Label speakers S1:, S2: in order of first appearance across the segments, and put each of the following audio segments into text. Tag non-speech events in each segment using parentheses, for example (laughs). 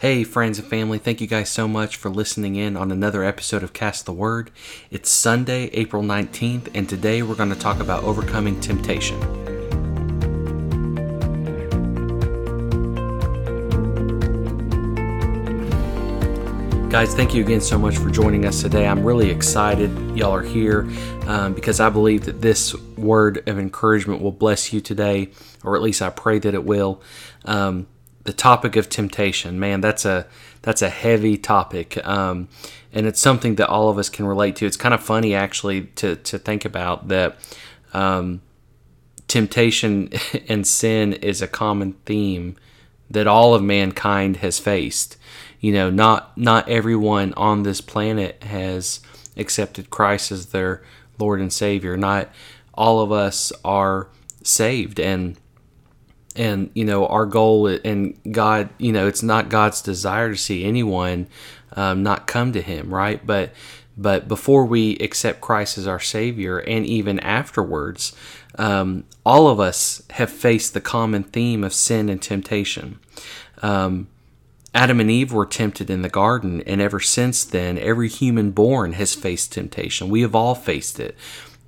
S1: Hey, friends and family, thank you guys so much for listening in on another episode of Cast the Word. It's Sunday, April 19th, and today we're going to talk about overcoming temptation. Guys, thank you again so much for joining us today. I'm really excited y'all are here um, because I believe that this word of encouragement will bless you today, or at least I pray that it will. Um, the topic of temptation, man, that's a that's a heavy topic, um, and it's something that all of us can relate to. It's kind of funny actually to to think about that. Um, temptation (laughs) and sin is a common theme that all of mankind has faced. You know, not not everyone on this planet has accepted Christ as their Lord and Savior. Not all of us are saved and and you know our goal and god you know it's not god's desire to see anyone um, not come to him right? But but before we accept christ as our savior and even afterwards um, all of us have faced the common theme of sin and temptation. Um, adam and eve were tempted in the garden and ever since then every human born has faced temptation. We have all faced it.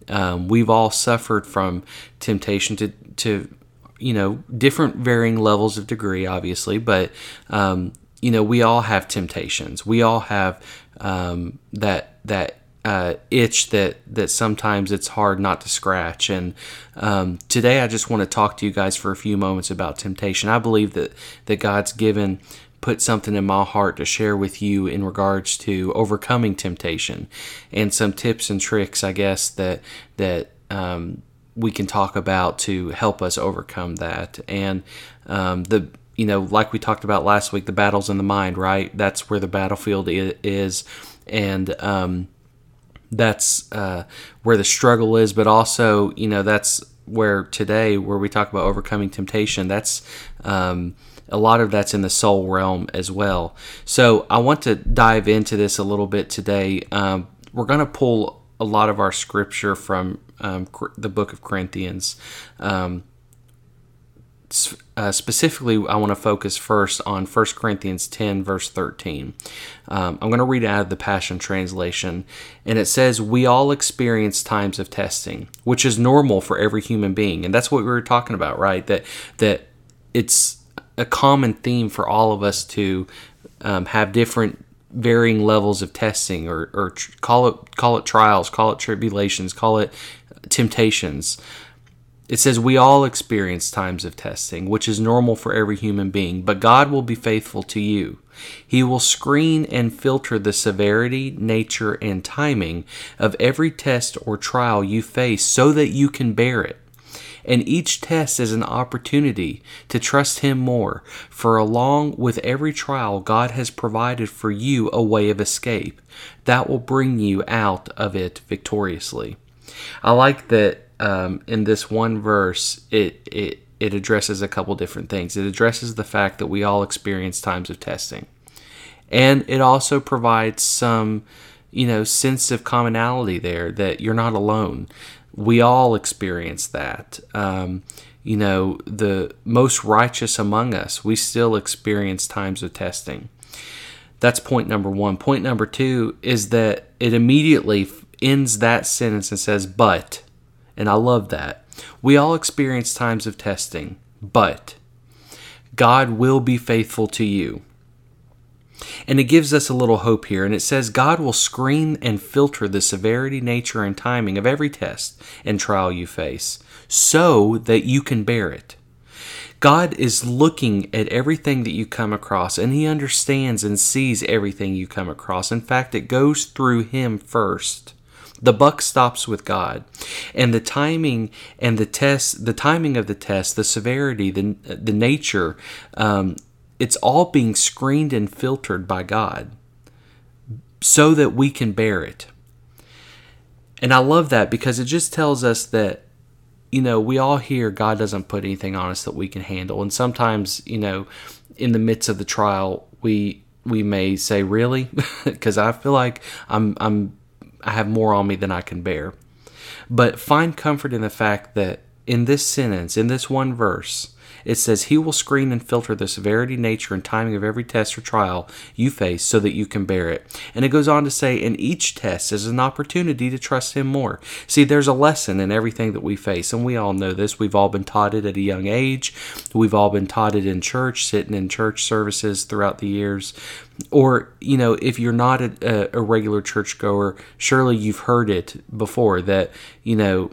S1: Um, we've all suffered from temptation to to you know, different varying levels of degree, obviously, but um, you know, we all have temptations. We all have um, that that uh, itch that that sometimes it's hard not to scratch. And um, today, I just want to talk to you guys for a few moments about temptation. I believe that that God's given put something in my heart to share with you in regards to overcoming temptation and some tips and tricks, I guess that that um, we can talk about to help us overcome that. And um, the you know, like we talked about last week, the battle's in the mind, right? That's where the battlefield is, and um, that's uh, where the struggle is. But also, you know, that's where today, where we talk about overcoming temptation, that's um, a lot of that's in the soul realm as well. So I want to dive into this a little bit today. Um, we're going to pull a lot of our scripture from um, the book of Corinthians. Um, uh, specifically, I want to focus first on 1 Corinthians 10, verse 13. Um, I'm going to read out of the Passion Translation, and it says, We all experience times of testing, which is normal for every human being. And that's what we were talking about, right? That, that it's a common theme for all of us to um, have different varying levels of testing or, or tr- call it call it trials call it tribulations call it temptations. It says, We all experience times of testing, which is normal for every human being, but God will be faithful to you. He will screen and filter the severity, nature, and timing of every test or trial you face so that you can bear it. And each test is an opportunity to trust Him more, for along with every trial, God has provided for you a way of escape that will bring you out of it victoriously. I like that um, in this one verse, it, it, it addresses a couple different things. It addresses the fact that we all experience times of testing. And it also provides some, you know, sense of commonality there that you're not alone. We all experience that. Um, you know, the most righteous among us, we still experience times of testing. That's point number one. Point number two is that it immediately ends that sentence and says, but. And I love that. We all experience times of testing, but God will be faithful to you. And it gives us a little hope here. And it says, God will screen and filter the severity, nature, and timing of every test and trial you face so that you can bear it. God is looking at everything that you come across and He understands and sees everything you come across. In fact, it goes through Him first. The buck stops with God. And the timing and the test, the timing of the test, the severity, the, the nature, um, it's all being screened and filtered by God so that we can bear it. And I love that because it just tells us that, you know, we all hear God doesn't put anything on us that we can handle. And sometimes, you know, in the midst of the trial, we we may say, "Really?" (laughs) Because I feel like I'm I'm I have more on me than I can bear. But find comfort in the fact that in this sentence, in this one verse, it says he will screen and filter the severity, nature, and timing of every test or trial you face so that you can bear it. And it goes on to say, in each test is an opportunity to trust him more. See, there's a lesson in everything that we face, and we all know this. We've all been taught it at a young age. We've all been taught it in church, sitting in church services throughout the years. Or, you know, if you're not a, a regular churchgoer, surely you've heard it before that, you know,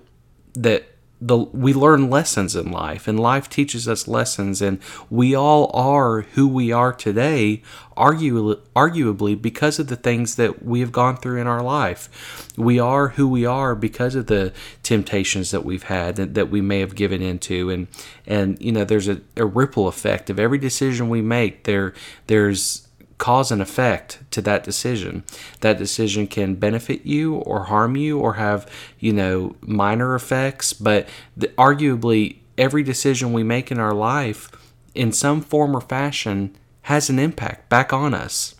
S1: that the we learn lessons in life and life teaches us lessons and we all are who we are today arguably, arguably because of the things that we have gone through in our life. We are who we are because of the temptations that we've had that, that we may have given into and and you know there's a, a ripple effect of every decision we make. There there's cause and effect to that decision. That decision can benefit you or harm you or have, you know, minor effects, but the, arguably every decision we make in our life in some form or fashion has an impact back on us.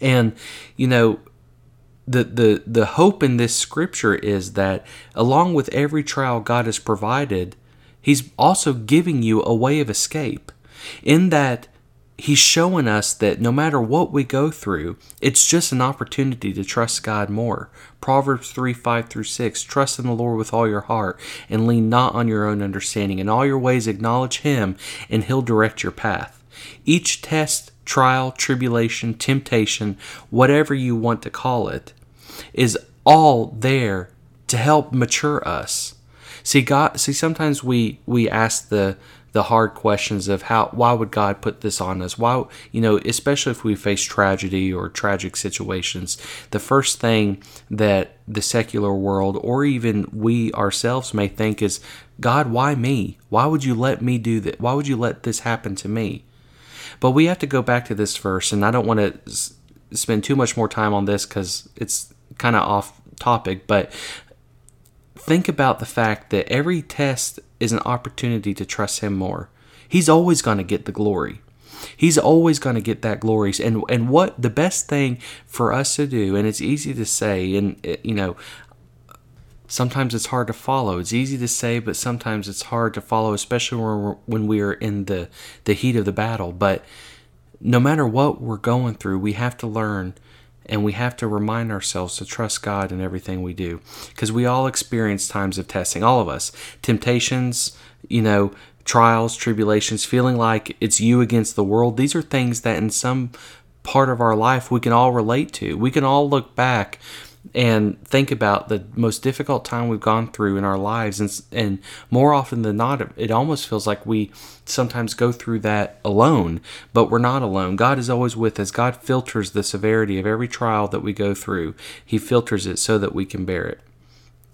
S1: And, you know, the, the, the hope in this scripture is that along with every trial God has provided, He's also giving you a way of escape. In that he's showing us that no matter what we go through, it's just an opportunity to trust God more. Proverbs 3 5 through 6 Trust in the Lord with all your heart and lean not on your own understanding. In all your ways, acknowledge him, and he'll direct your path. Each test, trial, tribulation, temptation, whatever you want to call it, is all there to help mature us. See, God. See, sometimes we we ask the the hard questions of how why would God put this on us? Why you know, especially if we face tragedy or tragic situations, the first thing that the secular world or even we ourselves may think is, God, why me? Why would you let me do that? Why would you let this happen to me? But we have to go back to this verse, and I don't want to spend too much more time on this because it's kind of off topic, but think about the fact that every test is an opportunity to trust Him more. He's always going to get the glory. He's always going to get that glory. And and what the best thing for us to do, and it's easy to say, and uh, you know, sometimes it's hard to follow. It's easy to say, but sometimes it's hard to follow, especially when we're, when we are in the the heat of the battle. But no matter what we're going through, we have to learn and we have to remind ourselves to trust God in everything we do because we all experience times of testing, all of us. Temptations, you know, trials, tribulations, feeling like it's you against the world. These are things that in some part of our life we can all relate to. We can all look back and think about the most difficult time we've gone through in our lives and and more often than not it almost feels like we sometimes go through that alone but we're not alone. God is always with us. God filters the severity of every trial that we go through. He filters it so that we can bear it.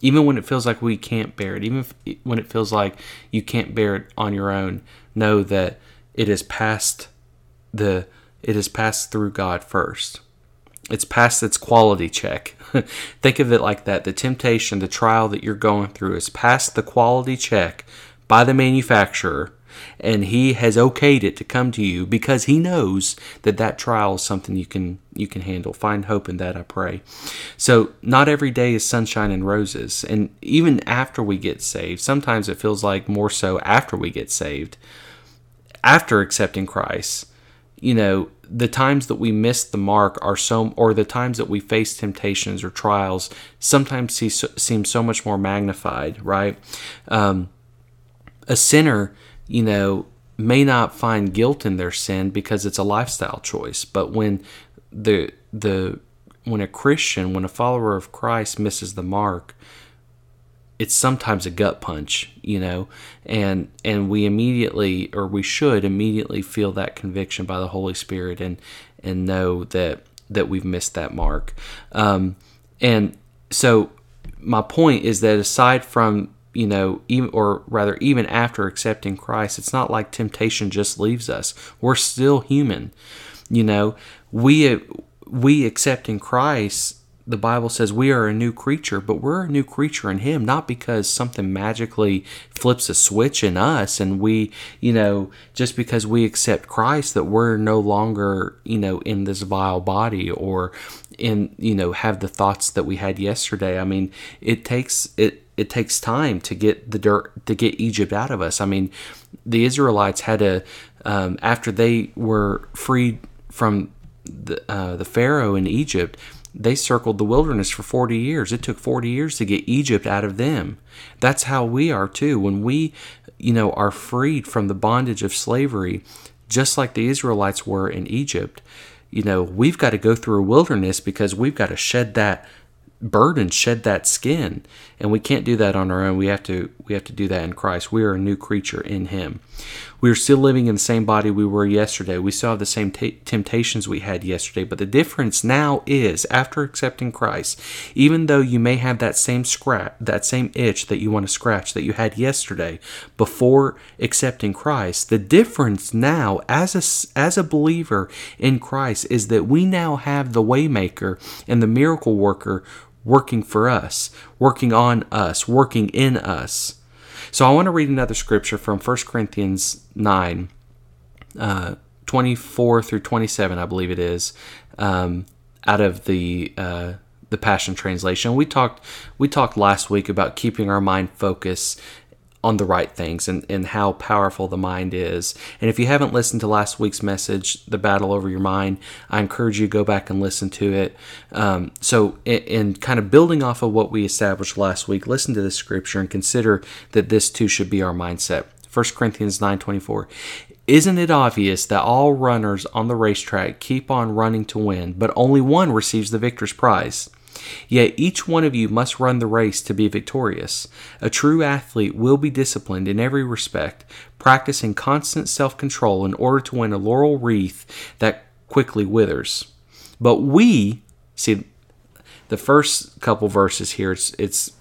S1: Even when it feels like we can't bear it even if, when it feels like you can't bear it on your own know that it is past the it is passed through god first it's past its quality check. (laughs) Think of it like that. The temptation, the trial that you're going through is past the quality check by the manufacturer, and he has okayed it to come to you because he knows that that trial is something you can you can handle. Find hope in that, I pray. So, not every day is sunshine and roses, and even after we get saved, sometimes it feels like more so after we get saved, after accepting Christ. You know, the times that we miss the mark are so, or the times that we face temptations or trials, sometimes see, seem so much more magnified, right? Um, a sinner, you know, may not find guilt in their sin because it's a lifestyle choice, but when the the when a Christian, when a follower of Christ misses the mark, it's sometimes a gut punch, you know, and and we immediately or we should immediately feel that conviction by the Holy Spirit and and know that that we've missed that mark. Um, and so my point is that aside from you know, even, or rather, even after accepting Christ, it's not like temptation just leaves us. We're still human. You know, we we accepting Christ the Bible says we are a new creature, but we're a new creature in Him, not because something magically flips a switch in us and we, you know, just because we accept Christ that we're no longer, you know, in this vile body or in, you know, have the thoughts that we had yesterday. I mean, it takes it it takes time to get the dirt to get Egypt out of us. I mean, the Israelites had to um, after they were freed from the uh, the Pharaoh in Egypt, they circled the wilderness for 40 years. It took 40 years to get Egypt out of them. That's how we are too. When we, you know, are freed from the bondage of slavery, just like the Israelites were in Egypt, you know, we've got to go through a wilderness because we've got to shed that burden, shed that skin. And we can't do that on our own. We have to we have to do that in Christ. We are a new creature in him. We are still living in the same body we were yesterday. We still have the same t- temptations we had yesterday, but the difference now is after accepting Christ, even though you may have that same scratch, that same itch that you want to scratch that you had yesterday before accepting Christ, the difference now as a as a believer in Christ is that we now have the waymaker and the miracle worker working for us, working on us, working in us. So I want to read another scripture from 1 Corinthians 9, uh, 24 through 27, I believe it is, um, out of the uh, the Passion Translation. We talked we talked last week about keeping our mind focused on the right things and, and how powerful the mind is. And if you haven't listened to last week's message, The Battle Over Your Mind, I encourage you to go back and listen to it. Um, so, in, in, kind of building off of what we established last week, listen to this scripture and consider that this too should be our mindset. 1 Corinthians 9:24 Isn't it obvious that all runners on the racetrack keep on running to win, but only one receives the victor's prize? Yet each one of you must run the race to be victorious. A true athlete will be disciplined in every respect, practicing constant self control in order to win a laurel wreath that quickly withers. But we, see, the first couple verses here, it's, it's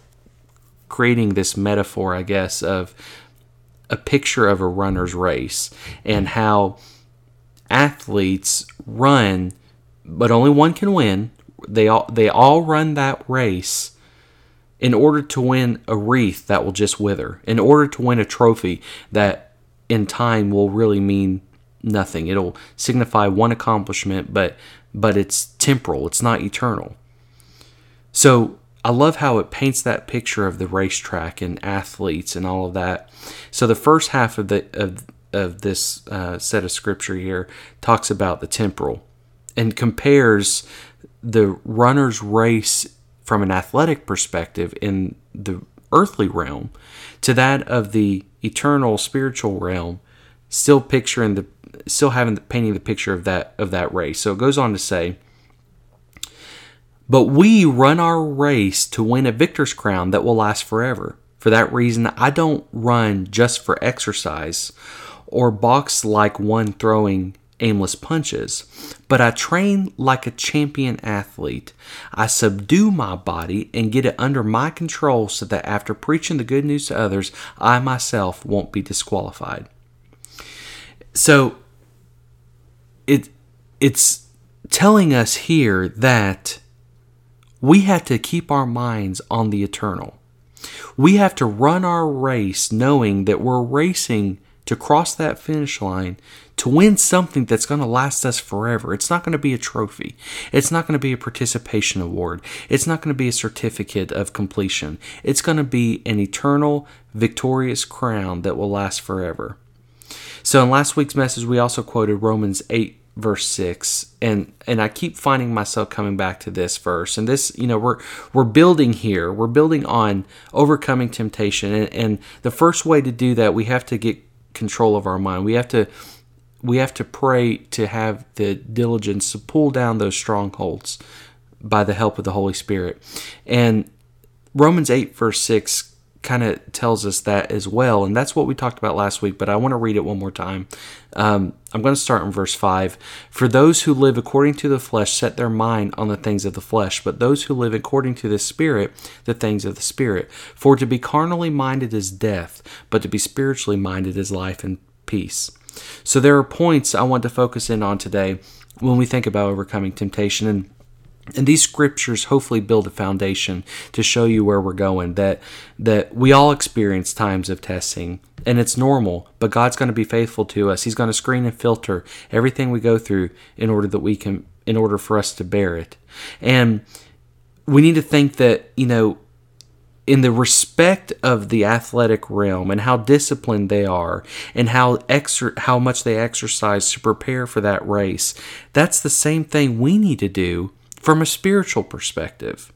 S1: creating this metaphor, I guess, of a picture of a runner's race and how athletes run, but only one can win they all they all run that race in order to win a wreath that will just wither, in order to win a trophy that in time will really mean nothing. It'll signify one accomplishment, but but it's temporal. It's not eternal. So I love how it paints that picture of the racetrack and athletes and all of that. So the first half of the of of this uh, set of scripture here talks about the temporal and compares the runner's race from an athletic perspective in the earthly realm to that of the eternal spiritual realm still picturing the still having the, painting the picture of that of that race. So it goes on to say but we run our race to win a victor's crown that will last forever. For that reason i don't run just for exercise or box like one throwing aimless punches, but I train like a champion athlete. I subdue my body and get it under my control so that after preaching the good news to others, I myself won't be disqualified. So it it's telling us here that we have to keep our minds on the eternal. We have to run our race knowing that we're racing to cross that finish line to win something that's going to last us forever. It's not going to be a trophy. It's not going to be a participation award. It's not going to be a certificate of completion. It's going to be an eternal, victorious crown that will last forever. So in last week's message, we also quoted Romans 8 verse 6 and and I keep finding myself coming back to this verse and this you know we're we're building here we're building on overcoming temptation and, and the first way to do that we have to get control of our mind we have to we have to pray to have the diligence to pull down those strongholds by the help of the Holy Spirit. And Romans 8, verse 6 kind of tells us that as well. And that's what we talked about last week, but I want to read it one more time. Um, I'm going to start in verse 5. For those who live according to the flesh set their mind on the things of the flesh, but those who live according to the Spirit, the things of the Spirit. For to be carnally minded is death, but to be spiritually minded is life and peace. So there are points I want to focus in on today when we think about overcoming temptation. And and these scriptures hopefully build a foundation to show you where we're going that that we all experience times of testing and it's normal but god's going to be faithful to us. He's going to screen and filter everything we go through in order that we can in order for us to bear it. And we need to think that you know in the respect of the athletic realm and how disciplined they are and how exer- how much they exercise to prepare for that race that's the same thing we need to do from a spiritual perspective.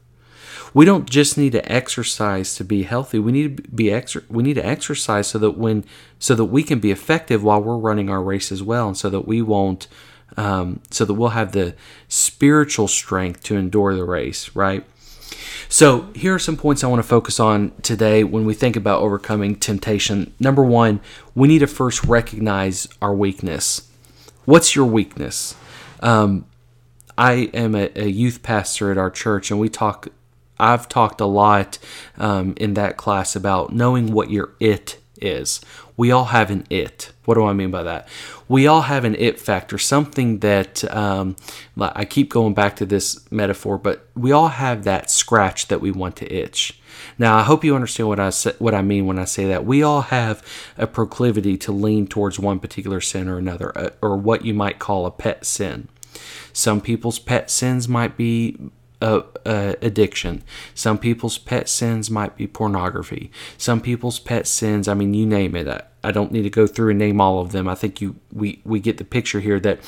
S1: We don't just need to exercise to be healthy. We need to be exer- we need to exercise so that when so that we can be effective while we're running our race as well and so that we won't um, so that we'll have the spiritual strength to endure the race right so, here are some points I want to focus on today when we think about overcoming temptation. Number one, we need to first recognize our weakness. What's your weakness? Um, I am a, a, youth pastor at our church, and we talk. I've talked a lot um, in that class about knowing what your it is. We all have an it. What do I mean by that? We all have an it factor, something that um, I keep going back to this metaphor, but we all have that scratch that we want to itch. Now, I hope you understand what I say, what I mean when I say that. We all have a proclivity to lean towards one particular sin or another, uh, or what you might call a pet sin. Some people's pet sins might be uh, uh, addiction. Some people's pet sins might be pornography. Some people's pet sins, I mean, you name it. I, I don't need to go through and name all of them. I think you we we get the picture here that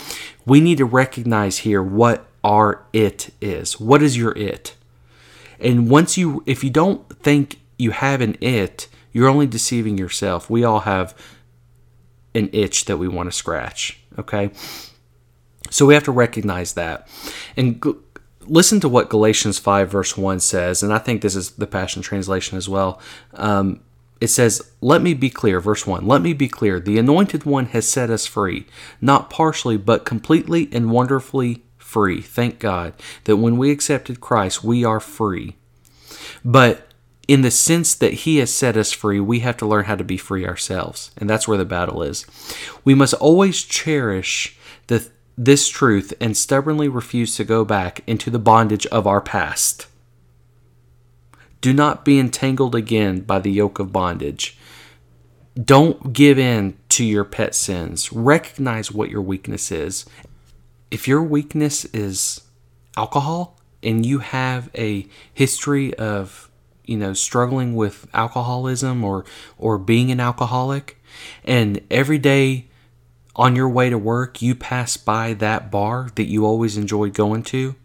S1: we need to recognize here what our it is. What is your it? And once you if you don't think you have an it, you're only deceiving yourself. We all have an itch that we want to scratch, okay? So we have to recognize that. And listen to what Galatians 5, verse 1 says, and I think this is the Passion Translation as well. Um, it says, Let me be clear, verse 1 Let me be clear. The Anointed One has set us free, not partially, but completely and wonderfully free. Thank God that when we accepted Christ, we are free. But in the sense that He has set us free, we have to learn how to be free ourselves. And that's where the battle is. We must always cherish the this truth and stubbornly refuse to go back into the bondage of our past. Do not be entangled again by the yoke of bondage. Don't give in to your pet sins. Recognize what your weakness is. If your weakness is alcohol and you have a history of, you know, struggling with alcoholism or or being an alcoholic and every day on your way to work you pass by that bar that you always enjoyed going to,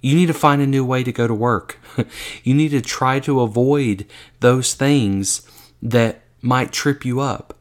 S1: you need to find a new way to go to work. (laughs) you need to try to avoid those things that might trip you up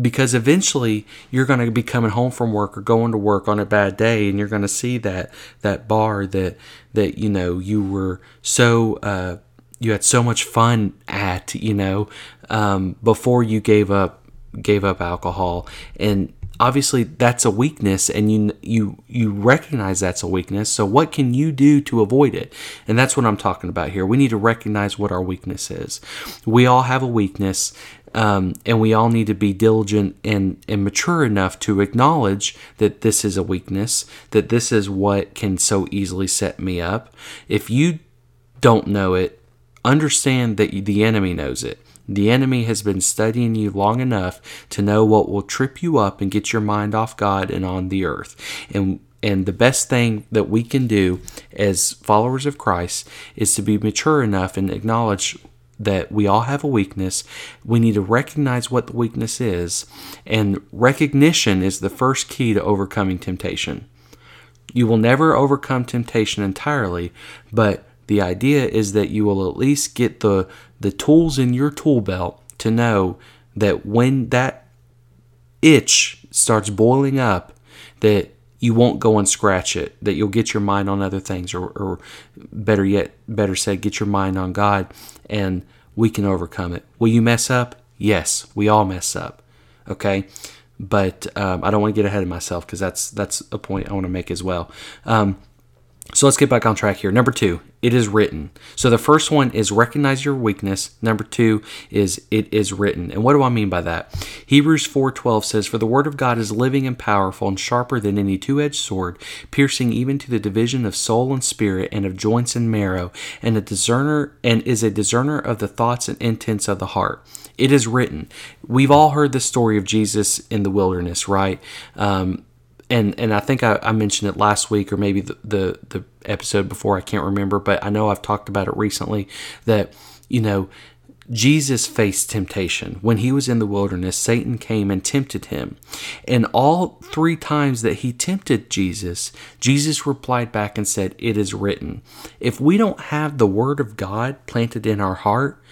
S1: because eventually you're going to be coming home from work or going to work on a bad day and you're going to see that that bar that that you know you were so uh, you had so much fun at you know um, before you gave up gave up alcohol and obviously that's a weakness and you you you recognize that's a weakness so what can you do to avoid it? And that's what i'm talking about here. We need to recognize what our weakness is. We all have a weakness um, and we all need to be diligent and, and mature enough to acknowledge that this is a weakness that this is what can so easily set me up. If you don't know it understand that the enemy knows it the enemy has been studying you long enough to know what will trip you up and get your mind off God and on the earth. And and the best thing that we can do as followers of Christ is to be mature enough and acknowledge that we all have a weakness. We need to recognize what the weakness is, and recognition is the first key to overcoming temptation. You will never overcome temptation entirely, but the idea is that you will at least get the the tools in your tool belt to know that when that itch starts boiling up that you won't go and scratch it that you'll get your mind on other things or, or better yet better said get your mind on god and we can overcome it. Will you mess up? Yes we all mess up okay? But um, i don't want to get ahead of myself because that's that's a point i want to make as well. Um, so let's get back on track here. Number two, it is written. So the first one is recognize your weakness. Number two is it is written. And what do I mean by that? Hebrews 4:12 says, "For the word of God is living and powerful and sharper than any two-edged sword, piercing even to the division of soul and spirit and of joints and marrow, and a discerner and is a discerner of the thoughts and intents of the heart." It is written. We've all heard the story of Jesus in the wilderness, right? Um, and and I think I, I, mentioned it last week or maybe the, the, the episode before I can't remember, but I know I've talked about it recently that you know, Jesus faced temptation. When he was in the wilderness, Satan came and tempted him. And all three times that he tempted Jesus, Jesus replied back and said, It is written. If we don't have the word of God planted in our heart,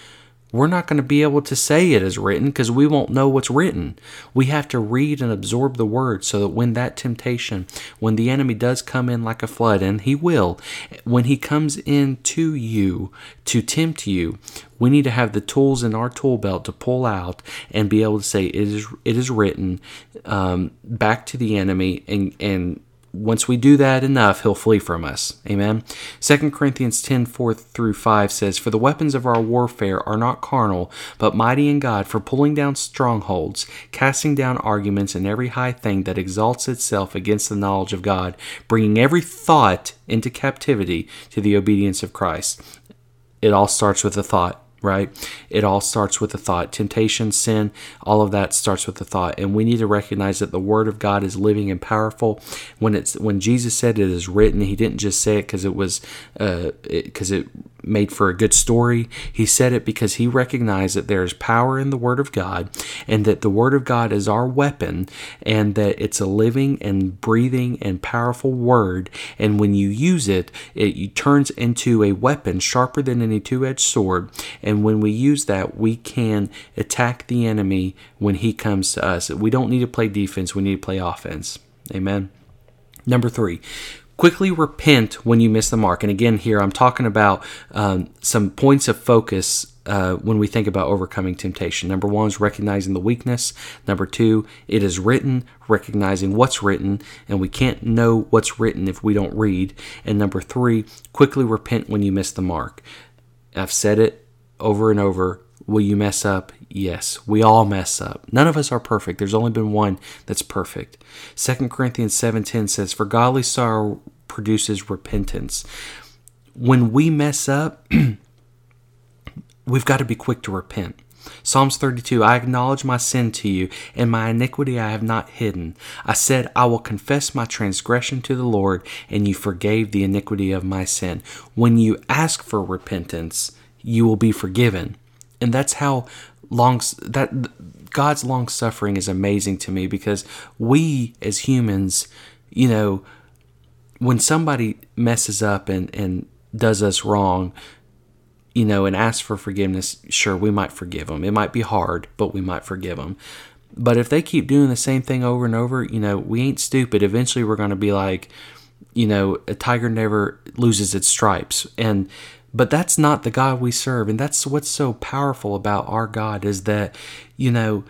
S1: we're not going to be able to say it is written because we won't know what's written. We have to read and absorb the word so that when that temptation, when the enemy does come in like a flood, and he will, when he comes in to you to tempt you, we need to have the tools in our tool belt to pull out and be able to say it is it is written um, back to the enemy and and once we do that enough, he'll flee from us. Amen. 2 Corinthians 10 4 through 5 says, For the weapons of our warfare are not carnal, but mighty in God for pulling down strongholds, casting down arguments and every high thing that exalts itself against the knowledge of God, bringing every thought into captivity to the obedience of Christ. It all starts with a thought right? It all starts with the thought. Temptation, sin, all of that starts with the thought. And we need to recognize that the word of God is living and powerful. When it's when Jesus said it is written, he didn't just say it because it was because uh, it, it made for a good story. He said it because he recognized that there is power in the Word of God and that the Word of God is our weapon and that it's a living and breathing and powerful Word. And when you use it, it turns into a weapon sharper than any two edged sword. And when we use that, we can attack the enemy when he comes to us. We don't need to play defense, we need to play offense. Amen. Number three, quickly repent when you miss the mark. And again, here I'm talking about um, some points of focus uh, when we think about overcoming temptation. Number one is recognizing the weakness. Number two, it is written, recognizing what's written, and we can't know what's written if we don't read. And number three, quickly repent when you miss the mark. I've said it over and over. Will you mess up? Yes, we all mess up. None of us are perfect. There's only been one that's perfect. 2 Corinthians 7:10 says, "For godly sorrow produces repentance." When we mess up, (clears throat) we've got to be quick to repent. Psalms 32 I acknowledge my sin to you, and my iniquity I have not hidden. I said, I will confess my transgression to the Lord, and you forgave the iniquity of my sin. When you ask for repentance, you will be forgiven. And that's how long that God's long suffering is amazing to me because we as humans, you know, when somebody messes up and and does us wrong, you know, and asks for forgiveness, sure, we might forgive them. It might be hard, but we might forgive them. But if they keep doing the same thing over and over, you know, we ain't stupid. Eventually, we're going to be like, you know, a tiger never loses its stripes. And but that's not the God we serve. And that's what's so powerful about our God is that, you know,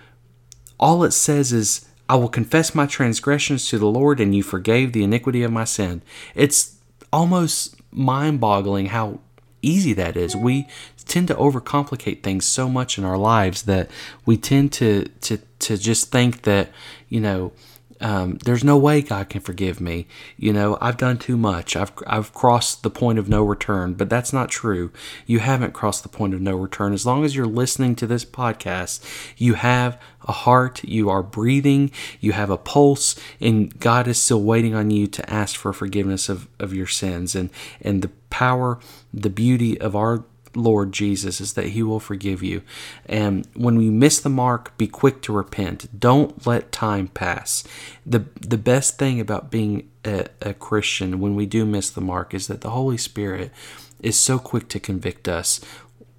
S1: all it says is, I will confess my transgressions to the Lord, and you forgave the iniquity of my sin. It's almost mind boggling how easy that is. We tend to overcomplicate things so much in our lives that we tend to, to, to just think that, you know, um, there's no way God can forgive me. You know, I've done too much. I've I've crossed the point of no return, but that's not true. You haven't crossed the point of no return. As long as you're listening to this podcast, you have a heart, you are breathing, you have a pulse, and God is still waiting on you to ask for forgiveness of, of your sins. And and the power, the beauty of our Lord Jesus is that He will forgive you. And when we miss the mark, be quick to repent. Don't let time pass. The, the best thing about being a, a Christian when we do miss the mark is that the Holy Spirit is so quick to convict us.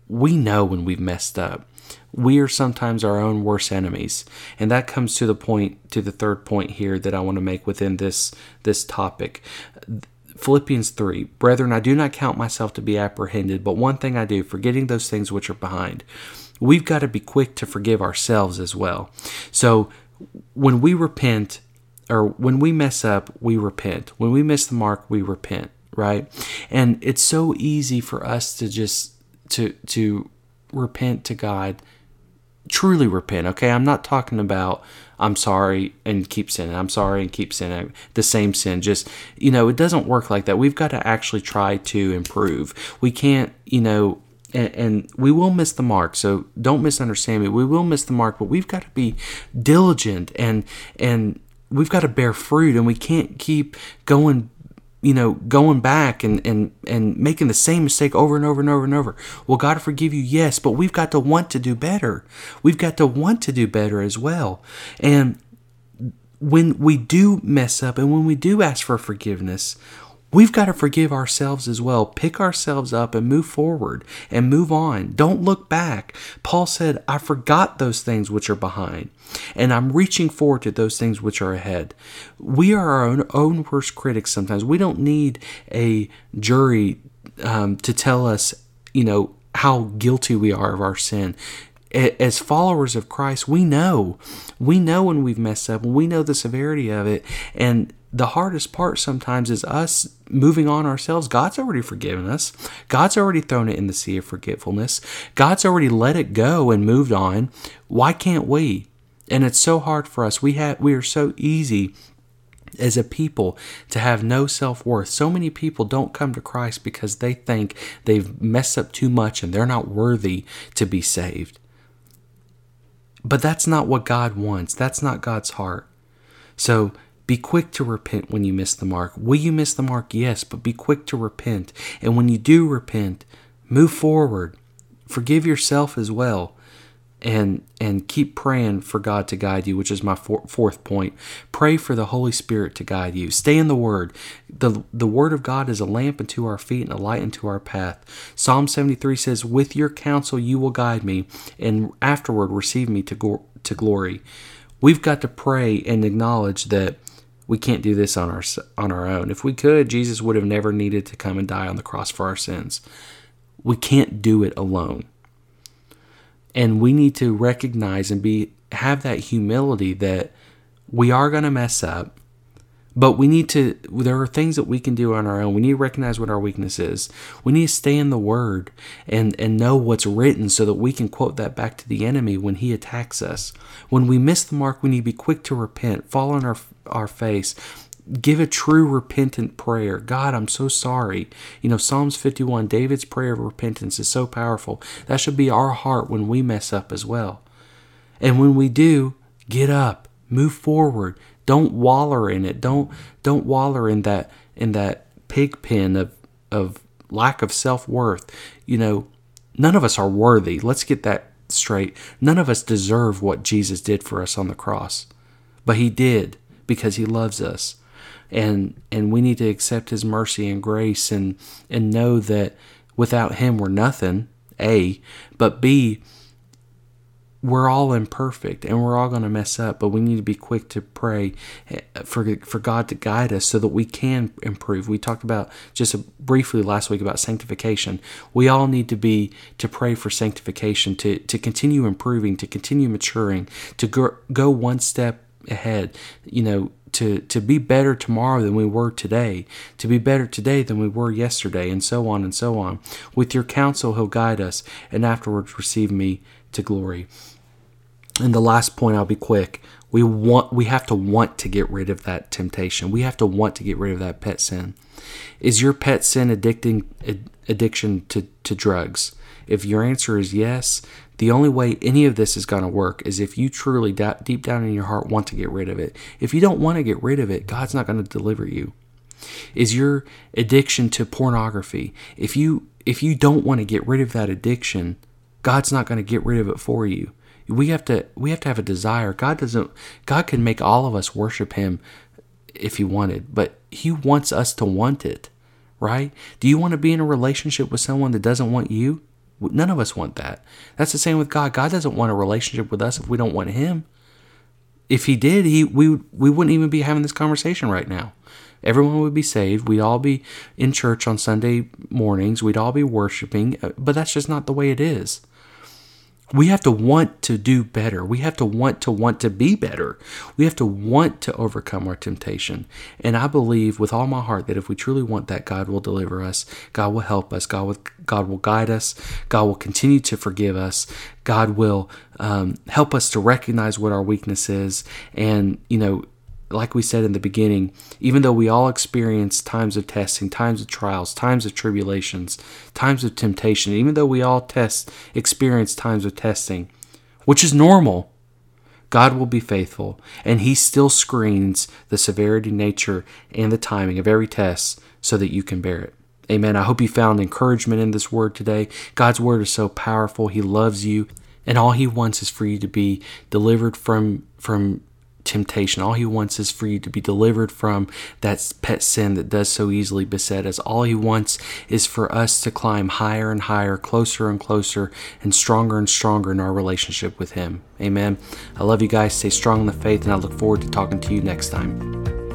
S1: We know when we've messed up. We are sometimes our own worst enemies. And that comes to the point, to the third point here that I want to make within this, this topic Philippians 3 Brethren, I do not count myself to be apprehended, but one thing I do, forgetting those things which are behind. We've got to be quick to forgive ourselves as well. So when we repent, or when we mess up, we repent. When we miss the mark, we repent, right? And it's so easy for us to just to to repent to God, truly repent. Okay, I'm not talking about I'm sorry and keep sinning. I'm sorry and keep sinning. The same sin. Just, you know, it doesn't work like that. We've got to actually try to improve. We can't, you know, and, and, we will miss the mark. So don't misunderstand me. We will miss the mark, but we've got to be diligent and, and, we've got to bear fruit and we can't keep going you know, going back and, and, and making the same mistake over and over and over and over. Will God forgive you? Yes, but we've got to want to do better. We've got to want to do better as well. And when we do mess up and when we do ask for forgiveness, We've got to forgive ourselves as well. Pick ourselves up and move forward and move on. Don't look back. Paul said, I forgot those things which are behind, and I'm reaching forward to those things which are ahead. We are our own, own worst critics sometimes. We don't need a jury um, to tell us, you know, how guilty we are of our sin as followers of Christ, we know. We know when we've messed up, we know the severity of it. And the hardest part sometimes is us moving on ourselves. God's already forgiven us. God's already thrown it in the sea of forgetfulness. God's already let it go and moved on. Why can't we? And it's so hard for us. We have we are so easy as a people to have no self-worth. So many people don't come to Christ because they think they've messed up too much and they're not worthy to be saved. But that's not what God wants. That's not God's heart. So be quick to repent when you miss the mark. Will you miss the mark? Yes, but be quick to repent. And when you do repent, move forward. Forgive yourself as well. And and keep praying for God to guide you, which is my fourth point. Pray for the Holy Spirit to guide you. Stay in the Word. the The Word of God is a lamp unto our feet and a light unto our path. Psalm seventy three says, "With your counsel you will guide me, and afterward receive me to go, to glory." We've got to pray and acknowledge that we can't do this on our on our own. If we could, Jesus would have never needed to come and die on the cross for our sins. We can't do it alone. And we need to recognize and be have that humility that we are going to mess up but we need to, there are things that we can do on our own. We need to recognize what our weakness is. We need to stay in the Word and, and know what's written so that we can quote that back to the enemy when he attacks us. When we miss the mark, we need to be quick to repent, fall on our, our face, give a true repentant prayer. God, I'm so sorry. You know, Psalms 51, David's prayer of repentance is so powerful. That should be our heart when we mess up as well. And when we do, get up, move forward, don't waller in it. Don't don't waller in that in that pig pen of of lack of self worth. You know, none of us are worthy. Let's get that straight. None of us deserve what Jesus did for us on the cross, but He did because He loves us, and and we need to accept His mercy and grace and and know that without Him we're nothing. A, but B we're all imperfect and we're all going to mess up, but we need to be quick to pray eh, for for God to guide us so that we can improve. We talked about just briefly last week about sanctification. We all need to be to pray for sanctification, to to continue improving, to continue maturing, to go, go one step ahead. You know, to to be better tomorrow than we were today, to be better today than we were yesterday, and so on and so on. With your counsel, He'll guide us, and afterwards receive me to glory. And the last point, I'll be quick. We want we have to want to get rid of that temptation. We have to want to get rid of that pet sin. Is your pet sin addicting addiction to, to drugs? If your answer is yes, the only way any of this is going to work is if you truly deep down in your heart want to get rid of it. If you don't want to get rid of it, God's not going to deliver you. Is your addiction to pornography? If you if you don't want to get rid of that addiction, God's not going to get rid of it for you. We have to we have to have a desire. God doesn't God can make all of us worship him if he wanted, but he wants us to want it, right? Do you want to be in a relationship with someone that doesn't want you? None of us want that. That's the same with God. God doesn't want a relationship with us if we don't want him. If he did, he we we wouldn't even be having this conversation right now. Everyone would be saved. We'd all be in church on Sunday mornings. We'd all be worshiping, uh, but that's just not the way it is we have to want to do better. We have to want to want to be better. We have to want to overcome our temptation. And I believe with all my heart that if we truly want that, God will deliver us. God will help us. God will, God will guide us. God will continue to forgive us. God will um, help us to recognize what our weakness is. And, you know, like we said in the beginning, even though we all experience times of testing, times of trials, times of tribulations, times of temptation, even though we all test experience times of testing, which is normal, God will be faithful, and He still screens the severity, nature, and the timing of every test so that you can bear it. Amen. I hope you found encouragement in this word today. God's word is so powerful. He loves you, and all He wants is for you to be delivered from from temptation. All he wants is for you to be delivered from that pet sin that does so easily beset us. All he wants is for us to climb higher and higher, closer and closer, and stronger and stronger in our relationship with him. Amen. I love you guys. Stay strong in the faith, and I look forward to talking to you next time.